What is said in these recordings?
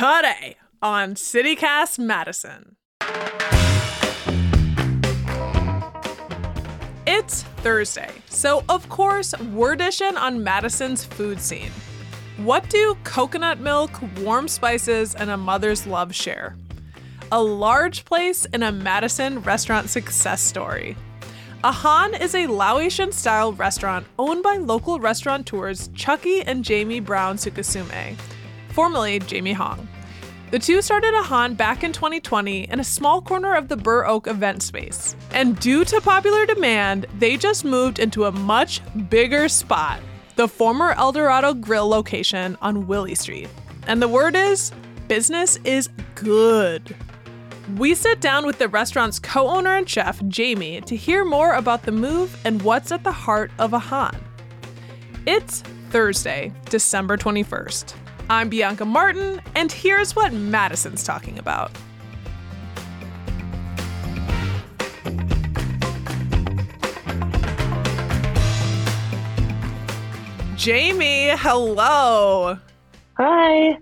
today on CityCast Madison. It's Thursday, so of course, we're dishing on Madison's food scene. What do coconut milk, warm spices, and a mother's love share? A large place in a Madison restaurant success story. Ahan is a Laotian style restaurant owned by local restaurateurs Chucky and Jamie Brown Soukaseume, formerly Jamie Hong. The two started Ahan back in 2020 in a small corner of the Bur Oak event space. And due to popular demand, they just moved into a much bigger spot, the former Eldorado Grill location on Willie Street. And the word is business is good. We sit down with the restaurant's co owner and chef, Jamie, to hear more about the move and what's at the heart of Ahan. It's Thursday, December 21st. I'm Bianca Martin, and here's what Madison's talking about. Jamie, hello. Hi.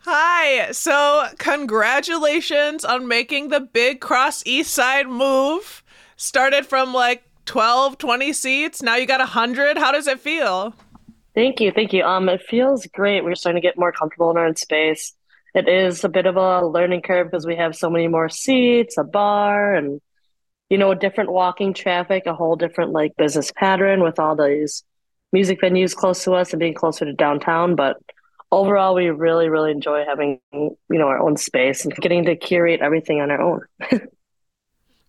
Hi. So, congratulations on making the big cross east side move. Started from like 12, 20 seats. Now you got 100. How does it feel? Thank you. Thank you. Um, it feels great. We're starting to get more comfortable in our own space. It is a bit of a learning curve because we have so many more seats, a bar, and you know, a different walking traffic, a whole different like business pattern with all these music venues close to us and being closer to downtown. But overall, we really, really enjoy having you know our own space and getting to curate everything on our own.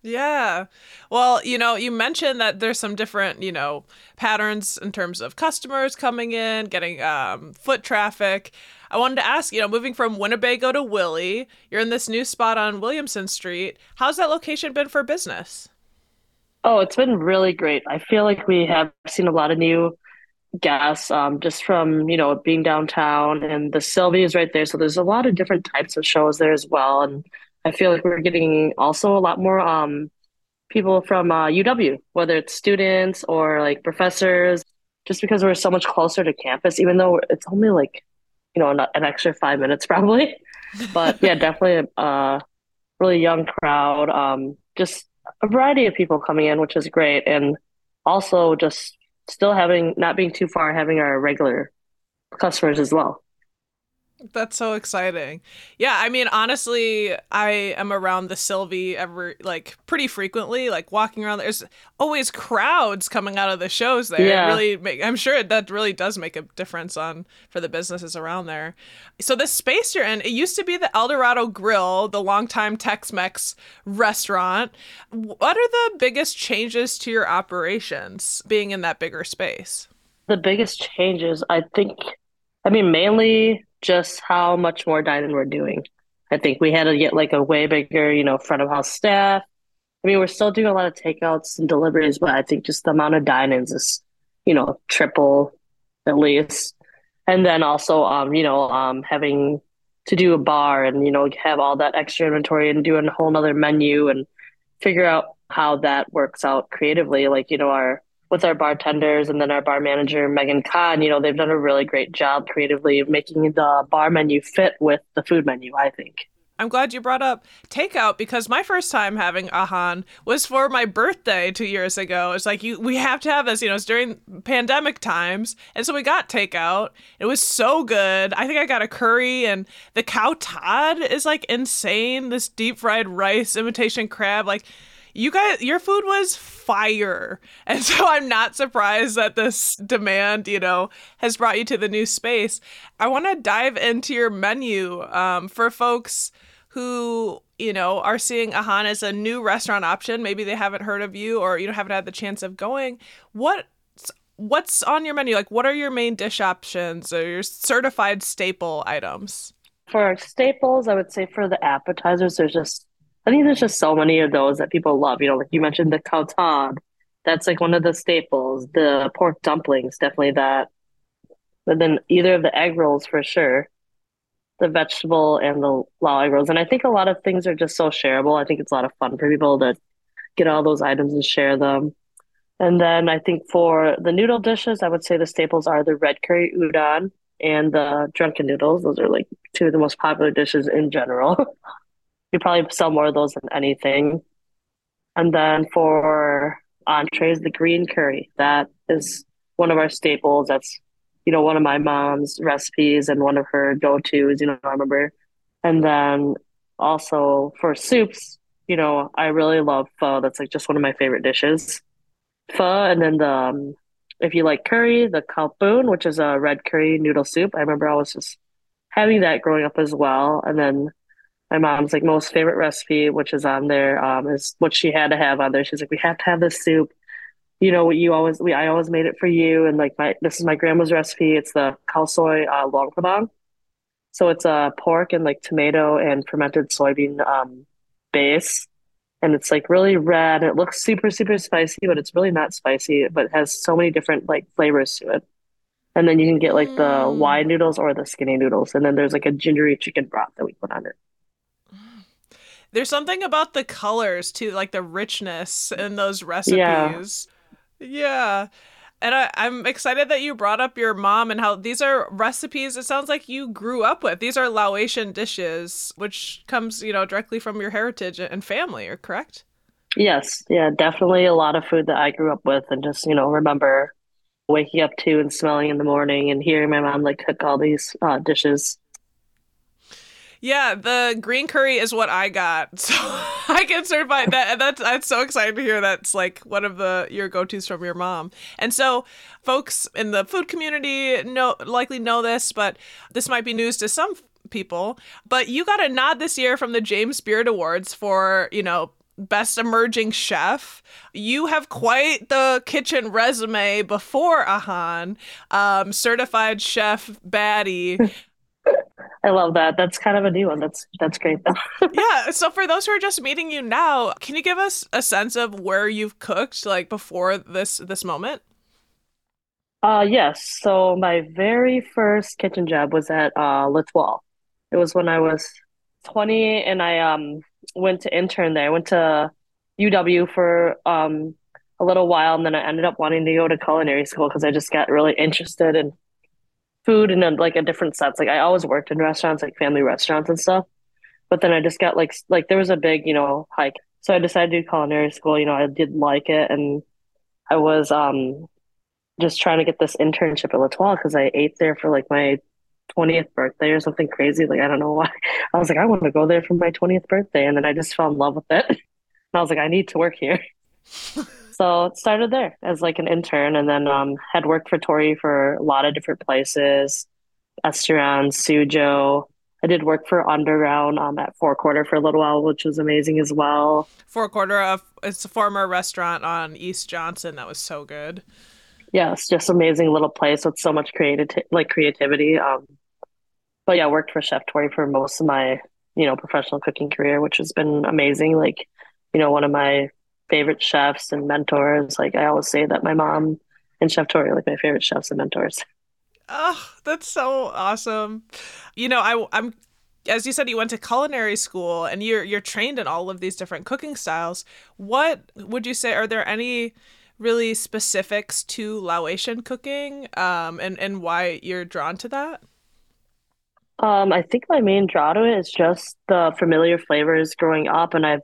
Yeah. Well, you know, you mentioned that there's some different, you know, patterns in terms of customers coming in, getting um, foot traffic. I wanted to ask, you know, moving from Winnebago to Willie, you're in this new spot on Williamson Street. How's that location been for business? Oh, it's been really great. I feel like we have seen a lot of new guests um, just from, you know, being downtown and the Sylvee is right there. So there's a lot of different types of shows there as well. And I feel like we're getting also a lot more um, people from uh, UW, whether it's students or like professors, just because we're so much closer to campus, even though it's only like, you know, an, an extra five minutes probably. But yeah, definitely a, a really young crowd. Um, just a variety of people coming in, which is great. And also just still having, not being too far, having our regular customers as well. That's so exciting. Yeah, I mean, honestly, I am around the Sylvee every like pretty frequently. Like walking around, there's always crowds coming out of the shows there. Yeah. It really, make, I'm sure that really does make a difference on for the businesses around there. So this space you're in, it used to be the Eldorado Grill, the longtime Tex-Mex restaurant. What are the biggest changes to your operations being in that bigger space? The biggest changes, I think. I mean, mainly just how much more dining we're doing. I think we had to get like a way bigger, you know, front of house staff. I mean, we're still doing a lot of takeouts and deliveries, but I think just the amount of dine-ins is, you know, triple at least. And then also, um, you know, um, having to do a bar and you know have all that extra inventory and do a whole other menu and figure out how that works out creatively. Like you know, our with our bartenders and then our bar manager Megan Kahn, you know, they've done a really great job creatively making the bar menu fit with the food menu, I think. I'm glad you brought up takeout because my first time having ahan was for my birthday two years ago. It's like you we have to have this, you know, it's during pandemic times. And so we got takeout. It was so good. I think I got a curry and the khao tod is like insane. This deep fried rice, imitation crab, like you guys your food was fire. And so i'm not surprised that this demand you know has brought you to the new space. I want to dive into your menu um, for folks who you know are seeing ahan as a new restaurant option. Maybe they haven't heard of you or you know haven't had the chance of going. What what's on your menu? Like what are your main dish options or your certified staple items? For staples i would say for the appetizers there's just I think there's just so many of those that people love. You know, like you mentioned the khao tod. That's like one of the staples. The pork dumplings, definitely that. But then either of the egg rolls for sure. The vegetable and the lao egg rolls. And I think a lot of things are just so shareable. I think it's a lot of fun for people to get all those items and share them. And then I think for the noodle dishes, I would say the staples are the red curry udon and the drunken noodles. Those are like two of the most popular dishes in general. you probably sell more of those than anything. And then for entrees, the green curry. That is one of our staples. That's, you know, one of my mom's recipes and one of her go-tos, you know, I remember. And then also for soups, you know, I really love pho. That's like just one of my favorite dishes. Pho and then the um, if you like curry, the khao boon, which is a red curry noodle soup. I remember I was just having that growing up as well. And then my mom's like most favorite recipe, which is on there, um, is what she had to have on there. She's like, we have to have this soup. You know, you always we I always made it for you, and like my this is my grandma's recipe. It's the khao soi uh, Luang Prabang. So it's a uh, pork and like tomato and fermented soybean um, base, and it's like really red. It looks super super spicy, but it's really not spicy. But it has so many different like flavors to it. And then you can get like the mm. wide noodles or the skinny noodles, and then there's like a gingery chicken broth that we put on it. There's something about the colors too, like the richness in those recipes. Yeah. yeah. And I, I'm excited that you brought up your mom and how these are recipes it sounds like you grew up with. These are Laotian dishes, which comes, you know, directly from your heritage and family, or correct? Yes. Yeah, definitely a lot of food that I grew up with and just, you know, remember waking up to and smelling in the morning and hearing my mom like cook all these uh, dishes. Yeah, the green curry is what I got, so I can certify that. That's I'm so excited to hear that's like one of the your go tos from your mom. And so, folks in the food community know likely know this, but this might be news to some people. But you got a nod this year from the James Beard Awards for you know Best Emerging Chef. You have quite the kitchen resume before Ahan, um, certified chef baddie. I love that. That's kind of a new one. That's that's great though. yeah. So for those who are just meeting you now, can you give us a sense of where you've cooked like before this this moment? Uh yes. So my very first kitchen job was at uh L'Etoile. It was when I was 20 and I um went to intern there. I went to UW for um a little while and then I ended up wanting to go to culinary school because I just got really interested in food in a, like a different sense. Like I always worked in restaurants, like family restaurants and stuff. But then I just got like like there was a big you know hike, so I decided to do culinary school. You know, I did like it, and I was um just trying to get this internship at L'Etoile because I ate there for like my 20th birthday or something crazy. Like I don't know why. I was like, I want to go there for my 20th birthday, and then I just fell in love with it. And I was like, I need to work here. so it started there as like an intern and then um, had worked for Tory for a lot of different places, restaurants, Sujeo. I did work for Underground um, at Forequarter for a little while, which was amazing as well. Forequarter, of it's a former restaurant on East Johnson that was so good. Yes, just amazing little place with so much creative, like creativity. Um, but yeah, I worked for Chef Tory for most of my, you know, professional cooking career, which has been amazing. Like, you know, one of my favorite chefs and mentors. Like I always say that my mom and Chef Tory are like my favorite chefs and mentors. Oh, that's so awesome. You know, I I'm as you said you went to culinary school and you're you're trained in all of these different cooking styles. What would you say are there any really specifics to Laotian cooking um and and why you're drawn to that? Um, I think my main draw to it is just the familiar flavors growing up, and I've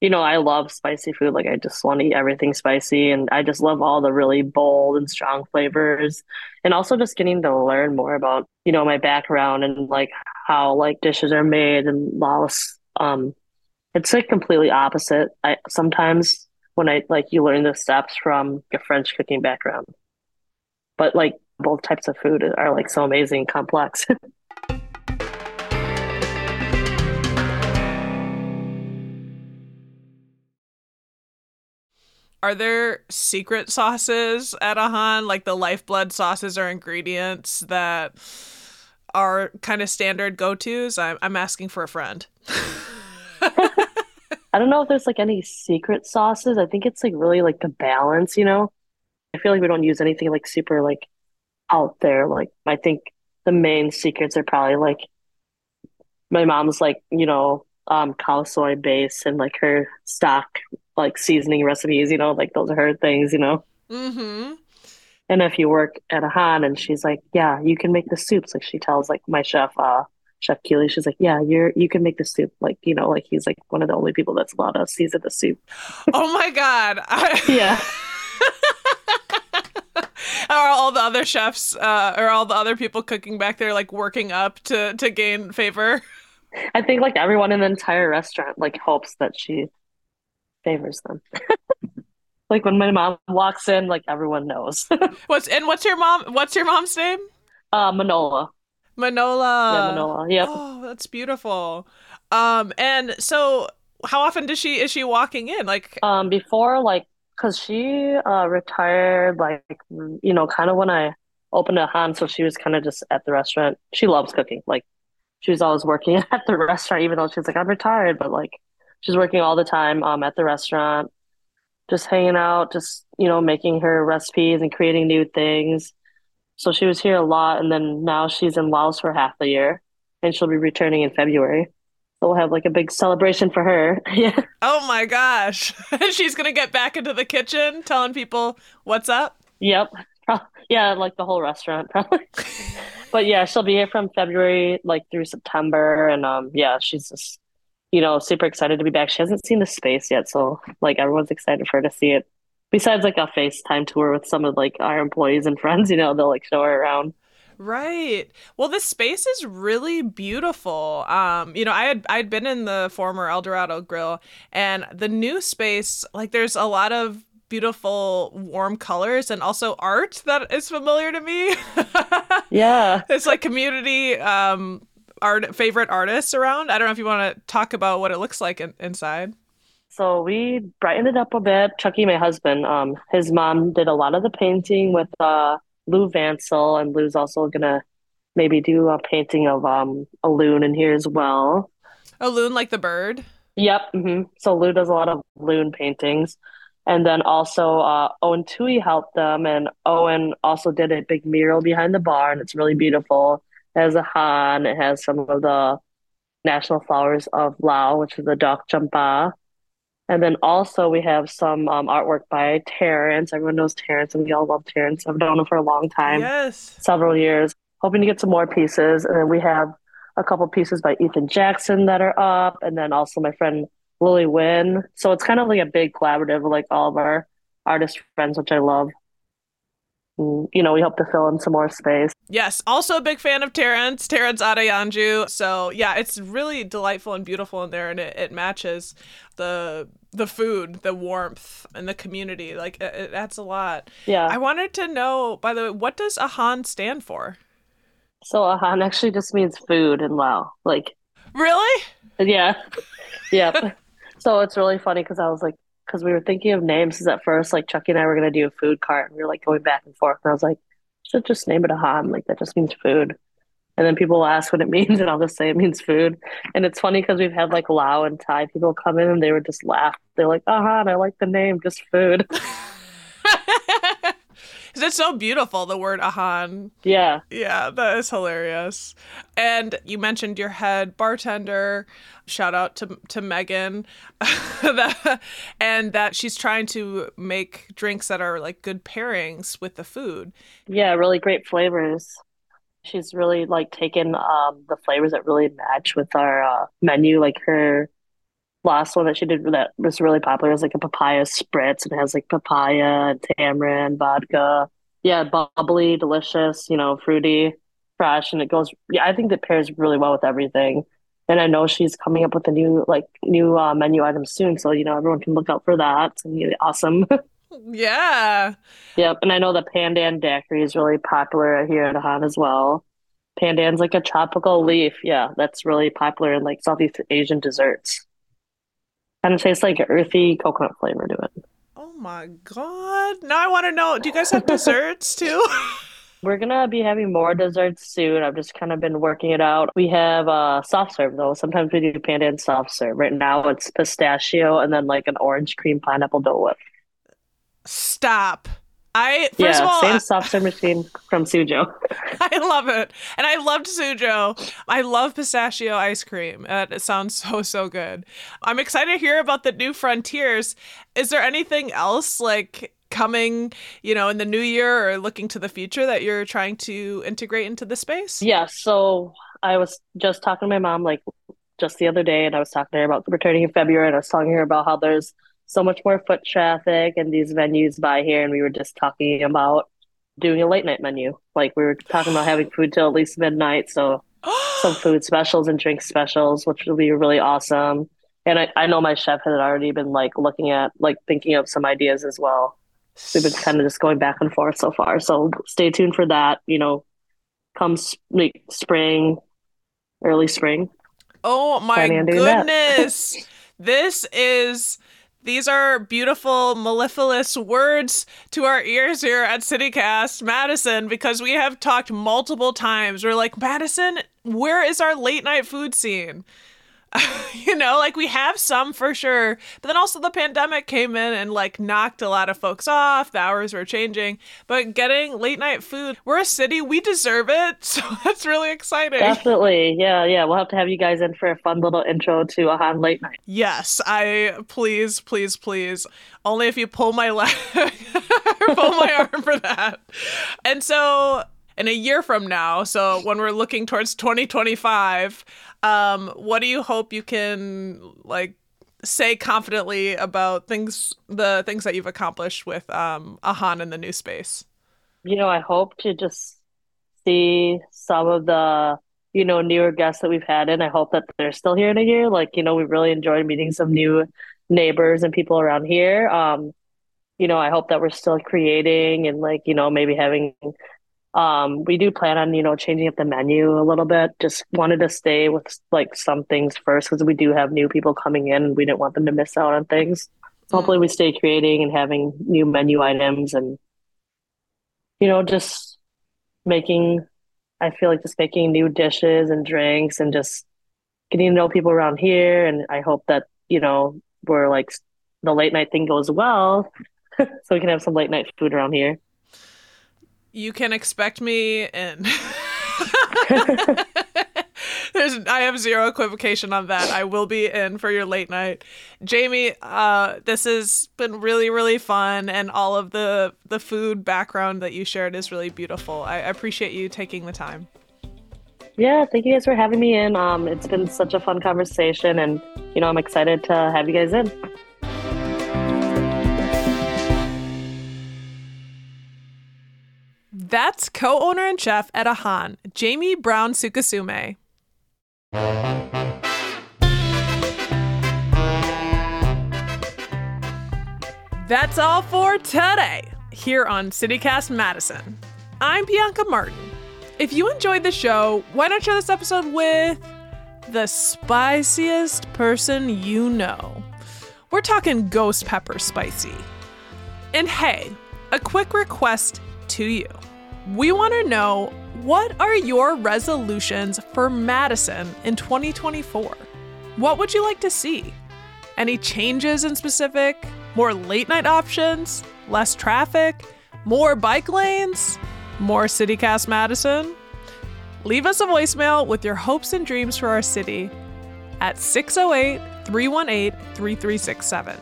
you know, I love spicy food. Like I just want to eat everything spicy and I just love all the really bold and strong flavors. And also just getting to learn more about, you know, my background and like how like dishes are made in Laos. Um it's like completely opposite. I sometimes when I like you learn the steps from a French cooking background. But like both types of food are like so amazing and complex. are there secret sauces at Ahan, like the lifeblood sauces or ingredients that are kind of standard go tos? I'm, I'm asking for a friend. I don't know if there's like any secret sauces. I think it's like really like the balance, you know? I feel like we don't use anything like super like out there. Like, I think the main secrets are probably like my mom's like, you know, um, khao soi base and like her stock like seasoning recipes, you know, like those are her things, you know. Mm-hmm. And if you work at Ahan and she's like, yeah, you can make the soups. Like she tells like my chef, uh, Chef Keeley. She's like, yeah, you're you can make the soup. Like you know, like he's like one of the only people that's allowed to season the soup. Oh my god! I- Yeah. are all the other chefs uh, or all the other people cooking back there like working up to to gain favor? I think like everyone in the entire restaurant like hopes that she favors them. Like when my mom walks in, like everyone knows. What's and what's your mom? What's your mom's name? uh, Manola. Manola. Yeah, Manola. Yep. Oh, that's beautiful. Um, and so how often does she is she walking in? Like, Um, before like, cause she uh retired like you know kind of when I opened Ahan, so she was kind of just at the restaurant. She loves cooking. Like she was always working at the restaurant, even though she's like I'm retired, but like she's working all the time um at the restaurant, just hanging out, just you know making her recipes and creating new things. So she was here a lot, and then now she's in Laos for half the year, and she'll be returning in February. So we'll have like a big celebration for her. Yeah. oh my gosh, she's gonna get back into the kitchen, telling people what's up. Yep. Yeah, like the whole restaurant probably. But yeah, she'll be here from February like through September and um yeah, she's just you know, super excited to be back. She hasn't seen the space yet, so like everyone's excited for her to see it. Besides like a FaceTime tour with some of like our employees and friends, you know, they'll like show her around. Right. Well, the space is really beautiful. Um, you know, I had I'd been in the former El Dorado Grill, and the new space, like, there's a lot of beautiful warm colors and also art that is familiar to me. Yeah. it's like community um art favorite artists around. I don't know if you want to talk about what it looks like in, inside. So we brightened it up a bit. Chucky, my husband, um, his mom did a lot of the painting with uh Lou Vansel, and Lou's also gonna maybe do a painting of um a loon in here as well. A loon like the bird. Yep. hmm So Lou does a lot of loon paintings. And then also uh, Owen Tui helped them, and Owen also did a big mural behind the bar, and it's really beautiful. It has Ahan, it has some of the national flowers of Laos, which is the Dok Champa. And then also we have some um, artwork by Terrence. Everyone knows Terrence, and we all love Terrence. I've known him for a long time Yes. several years, hoping to get some more pieces. And then we have a couple pieces by Ethan Jackson that are up, and then also my friend Lily Wynn. So it's kind of like a big collaborative of like all of our artist friends, which I love. And, you know, we hope to fill in some more space. Yes, also a big fan of Terrence, Terrence Adeyanju. So yeah, it's really delightful and beautiful in there, and it, it matches the the food, the warmth, and the community. Like it, it adds a lot. Yeah. I wanted to know, by the way, what does Ahan stand for? So Ahan actually just means food and Lao. Like, Really? yeah. Yep. so it's really funny because I was like, because we were thinking of names because at first, like Chucky and I were gonna do a food cart, and we were like going back and forth, and I was like, should just name it Ahan, like that just means food. And then people will ask what it means, and I'll just say it means food. And it's funny because we've had like Lao and Thai people come in, and they would just laugh. They're like, uh-huh, Ahan, I like the name, just food. It's so beautiful, the word Ahan. yeah, Yeah, that is hilarious. And you mentioned your head bartender. Shout out to to Megan, and that she's trying to make drinks that are like good pairings with the food. yeah, really great flavors. She's really like taken um the flavors that really match with our uh, menu. Like her last one that she did that was really popular was like a papaya spritz and it has like papaya and tamarind, vodka. Yeah, bubbly, delicious, you know, fruity, fresh, and it goes. Yeah, I think that pairs really well with everything. And I know she's coming up with a new like new uh, menu item soon, so you know everyone can look out for that. It's gonna be awesome. Yeah. Yep, and I know the pandan daiquiri is really popular here in Han as well. Pandan's like a tropical leaf. Yeah, that's really popular in like Southeast Asian desserts. Kind of tastes like earthy coconut flavor to it. Oh my god. Now I want to know, do you guys have desserts too? We're gonna be having more desserts soon. I've just kind of been working it out. We have uh soft serve though. Sometimes we do pandan soft serve. Right now it's pistachio and then like an orange cream pineapple Dole Whip. Stop. I first yeah, of all, same soft serve machine from Sujeo. I love it. And I loved Sujeo. I love pistachio ice cream. It sounds so, so good. I'm excited to hear about the new frontiers. Is there anything else like coming, you know, in the new year or looking to the future that you're trying to integrate into the space? Yeah, so I was just talking to my mom like just the other day, and I was talking to her about the returning in February, and I was telling her about how there's so much more foot traffic and these venues by here, and we were just talking about doing a late night menu. Like we were talking about having food till at least midnight, so some food specials and drink specials, which will be really awesome. And I, I know my chef had already been like looking at like thinking of some ideas as well. We've been kind of just going back and forth so far. So stay tuned for that. You know, comes like spring, early spring. Oh my goodness. this is these are beautiful, mellifluous words to our ears here at CityCast Madison because we have talked multiple times. We're like, Madison, where is our late night food scene? you know, like we have some for sure, but then also the pandemic came in and like knocked a lot of folks off. The hours were changing, but getting late night food, we're a city, we deserve it. So that's really exciting. Definitely. Yeah, yeah. We'll have to have you guys in for a fun little intro to Ahan late night. Yes, I please, please, please. Only if you pull my leg, pull my arm for that. And so in a year from now, so when we're looking towards 2025, um, what do you hope you can like say confidently about things, the things that you've accomplished with um, Ahan in the new space? You know, I hope to just see some of the you know newer guests that we've had and I hope that they're still here in a year. Like you know, we really enjoyed meeting some new neighbors and people around here. Um, you know, I hope that we're still creating and like you know maybe having um, we do plan on, you know, changing up the menu a little bit. Just wanted to stay with like some things first because we do have new people coming in and we didn't want them to miss out on things. So hopefully we stay creating and having new menu items and you know, just making I feel like just making new dishes and drinks and just getting to know people around here and I hope that, you know, we're like the late night thing goes well so we can have some late night food around here you can expect me in. There's, I have zero equivocation on that. I will be in for your late night, Jamie. Uh, this has been really, really fun, and all of the the food background that you shared is really beautiful. I, I appreciate you taking the time. Yeah, thank you guys for having me in. Um, it's been such a fun conversation, and you know, I'm excited to have you guys in. That's co owner and chef at Ahan, Jamie Brown Soukaseume. That's all for today here on CityCast Madison. I'm Bianca Martin. If you enjoyed the show, why not share this episode with the spiciest person you know? We're talking ghost pepper spicy. And hey, a quick request to you. We want to know what are your resolutions for Madison in 2024? What would you like to see? Any changes in specific? More late night options? Less traffic? More bike lanes? More CityCast Madison? Leave us a voicemail with your hopes and dreams for our city at 608 318 3367.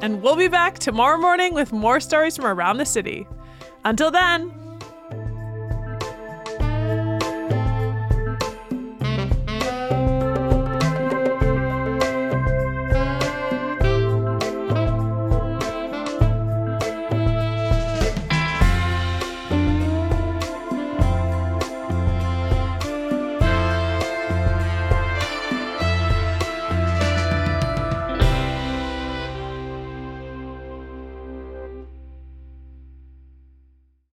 And we'll be back tomorrow morning with more stories from around the city. Until then,